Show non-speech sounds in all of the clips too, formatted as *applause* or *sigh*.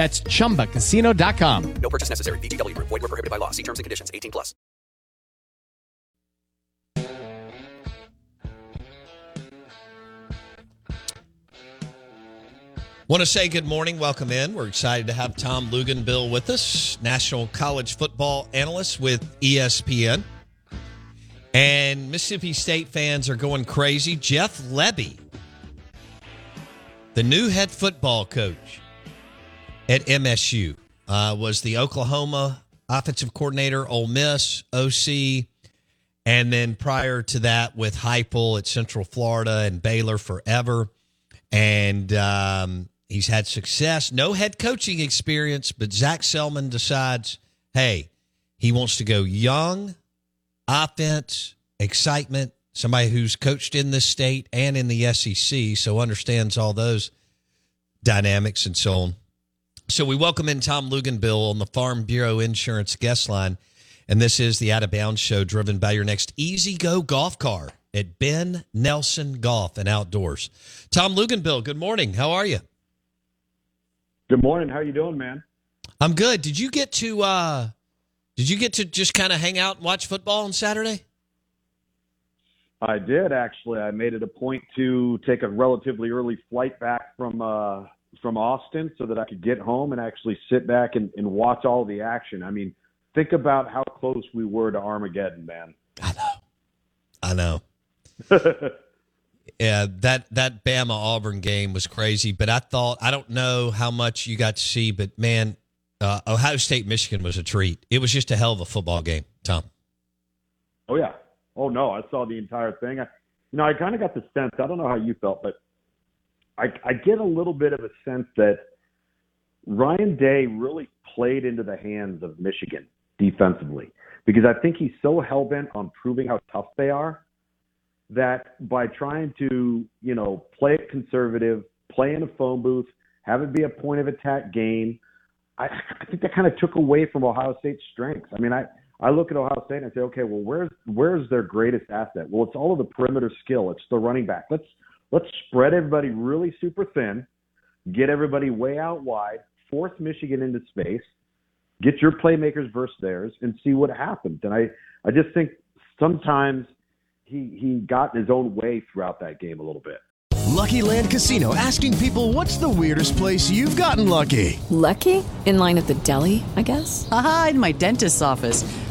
That's ChumbaCasino.com. No purchase necessary. VGW. Void were prohibited by law. See terms and conditions. 18 plus. Want to say good morning, welcome in. We're excited to have Tom Luginbill with us, national college football analyst with ESPN. And Mississippi State fans are going crazy. Jeff Lebby, the new head football coach at MSU, uh, was the Oklahoma offensive coordinator, Ole Miss, OC, and then prior to that with Heupel at Central Florida and Baylor forever. And um, he's had success, no head coaching experience, but Zac Selmon decides, hey, he wants to go young, offense, excitement, somebody who's coached in this state and in the SEC, so understands all those dynamics and so on. So we welcome in Tom Luginbill on the Farm Bureau Insurance guest line. And this is the Out of Bounds show driven by your next easy go golf car at Ben Nelson Golf and Outdoors. Tom Luginbill, good morning. How are you? Good morning. How are you doing, man? I'm good. Did you get to uh did you get to just kind of hang out and watch football on Saturday? I did actually. I made it a point to take a relatively early flight back from uh from Austin so that I could get home and actually sit back and, and watch all the action. I mean, think about how close we were to Armageddon, man. I know. I know. *laughs* yeah, that that Bama Auburn game was crazy, but I thought I don't know how much you got to see, but man, uh, Ohio State Michigan was a treat. It was just a hell of a football game, Tom. Oh yeah. Oh no, I saw the entire thing. I, you know, I kind of got the sense. I don't know how you felt, but I, I get a little bit of a sense that Ryan Day really played into the hands of Michigan defensively because I think he's so hell bent on proving how tough they are that by trying to, you know, play it conservative, play in a phone booth, have it be a point of attack game, I, I think that kind of took away from Ohio State's strengths. I mean, I, I look at Ohio State and I say, okay, well, where's where's their greatest asset? Well, it's all of the perimeter skill. It's the running back. Let's let's spread everybody really super thin, get everybody way out wide, force Michigan into space, get your playmakers versus theirs, and see what happens. And I I just think sometimes he he got in his own way throughout that game a little bit. Lucky Land Casino asking people what's the weirdest place you've gotten lucky? Lucky? In line at the deli, I guess? Aha, in my dentist's office.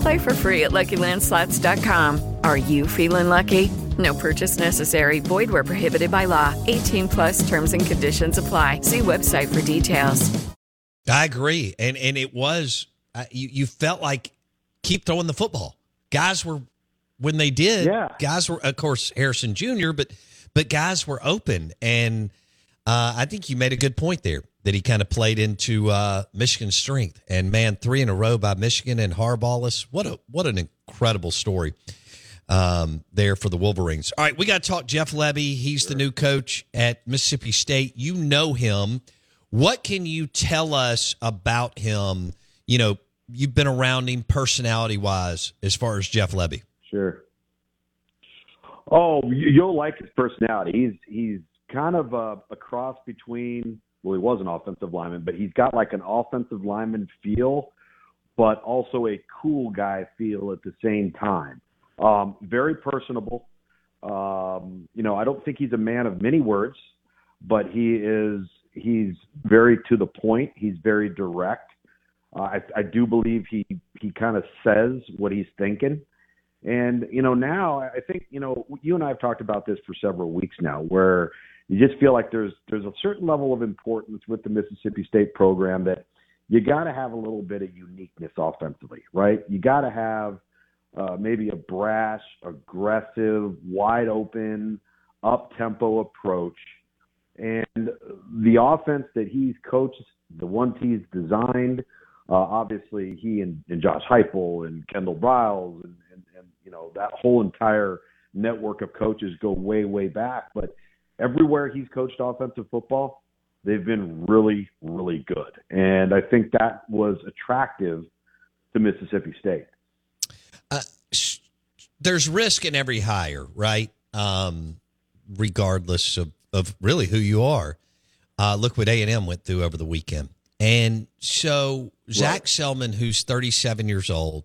Play for free at LuckyLandSlots.com. Are you feeling lucky? No purchase necessary. Void where prohibited by law. 18 plus terms and conditions apply. See website for details. I agree, and and it was uh, you. You felt like keep throwing the football. Guys were when they did. Yeah. Guys were, of course, Harrison Jr., but but guys were open, and uh, I think you made a good point there that he kind of played into uh, Michigan's strength. And man, three in a row by Michigan and Harbaughless. What a what an incredible story um, there for the Wolverines. All right, we got to talk Jeff Lebby. He's the new coach at Mississippi State. You know him. What can you tell us about him? You know, you've been around him personality wise as far as Jeff Lebby. Sure. Oh, you- you'll like his personality. He's he's kind of a, a cross between. Well, he was an offensive lineman, but he's got like an offensive lineman feel, but also a cool guy feel at the same time. Um, very personable. Um, you know, I don't think he's a man of many words, but he is. He's very to the point. He's very direct. Uh, I, I do believe he he kind of says what he's thinking. And you know, now I think you know you and I have talked about this for several weeks now, where you just feel like there's there's a certain level of importance with the Mississippi State program that you got to have a little bit of uniqueness offensively, right? You got to have uh, maybe a brash, aggressive, wide open, up tempo approach. And the offense that he's coached, the ones he's designed, uh, obviously he and, and Josh Heupel and Kendal and, and you know that whole entire network of coaches go way way back. But everywhere he's coached offensive football, they've been really really good, and I think that was attractive to Mississippi State. There's risk in every hire, right? Um, regardless of, of really who you are. Uh, look what A and M went through over the weekend. And so Zac Selmon, who's 37 years old,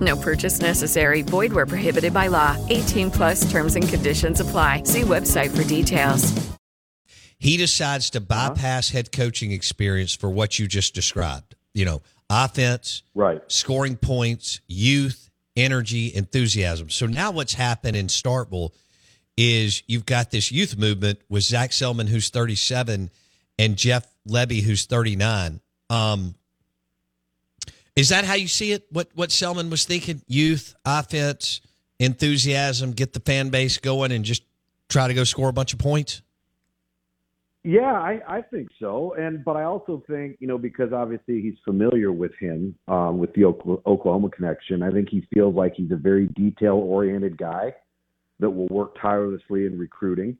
No purchase necessary. Void where prohibited by law. 18 plus terms and conditions apply. See website for details. He decides to bypass head coaching experience for what you just described. You know, offense, right, scoring points, youth, energy, enthusiasm. So now what's happened in Starkville is you've got this youth movement with Zac Selmon, who's 37, and Jeff Lebby, who's 39. Um, is that how you see it? What what Selmon was thinking? Youth, offense, enthusiasm, get the fan base going, and just try to go score a bunch of points. Yeah, I, I think so, and but I also think you know because obviously he's familiar with him um, with the Oklahoma connection. I think he feels like he's a very detail oriented guy that will work tirelessly in recruiting,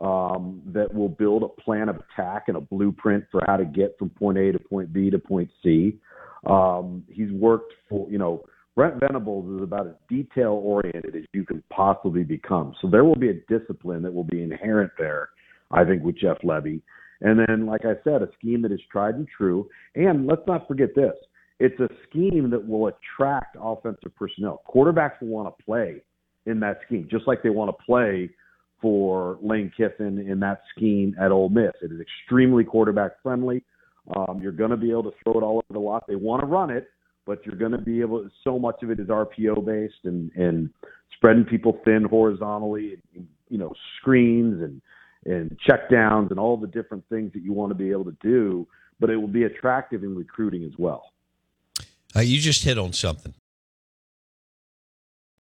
um, that will build a plan of attack and a blueprint for how to get from point A to point B to point C. Um, he's worked for you know Brent Venables is about as detail oriented as you can possibly become. So there will be a discipline that will be inherent there I think, with Jeff Lebby. And then, like I said, a scheme that is tried and true. And let's not forget this it's a scheme that will attract offensive personnel. Quarterbacks will want to play in that scheme, just like they want to play for Lane Kiffin in that scheme at Ole Miss. It is extremely quarterback friendly. Um, you're going to be able to throw it all over the lot. They want to run it, but you're going to be able. So much of it is RPO based and and spreading people thin horizontally, and, you know, screens and and check downs and all the different things that you want to be able to do. But it will be attractive in recruiting as well. Uh, you just hit on something.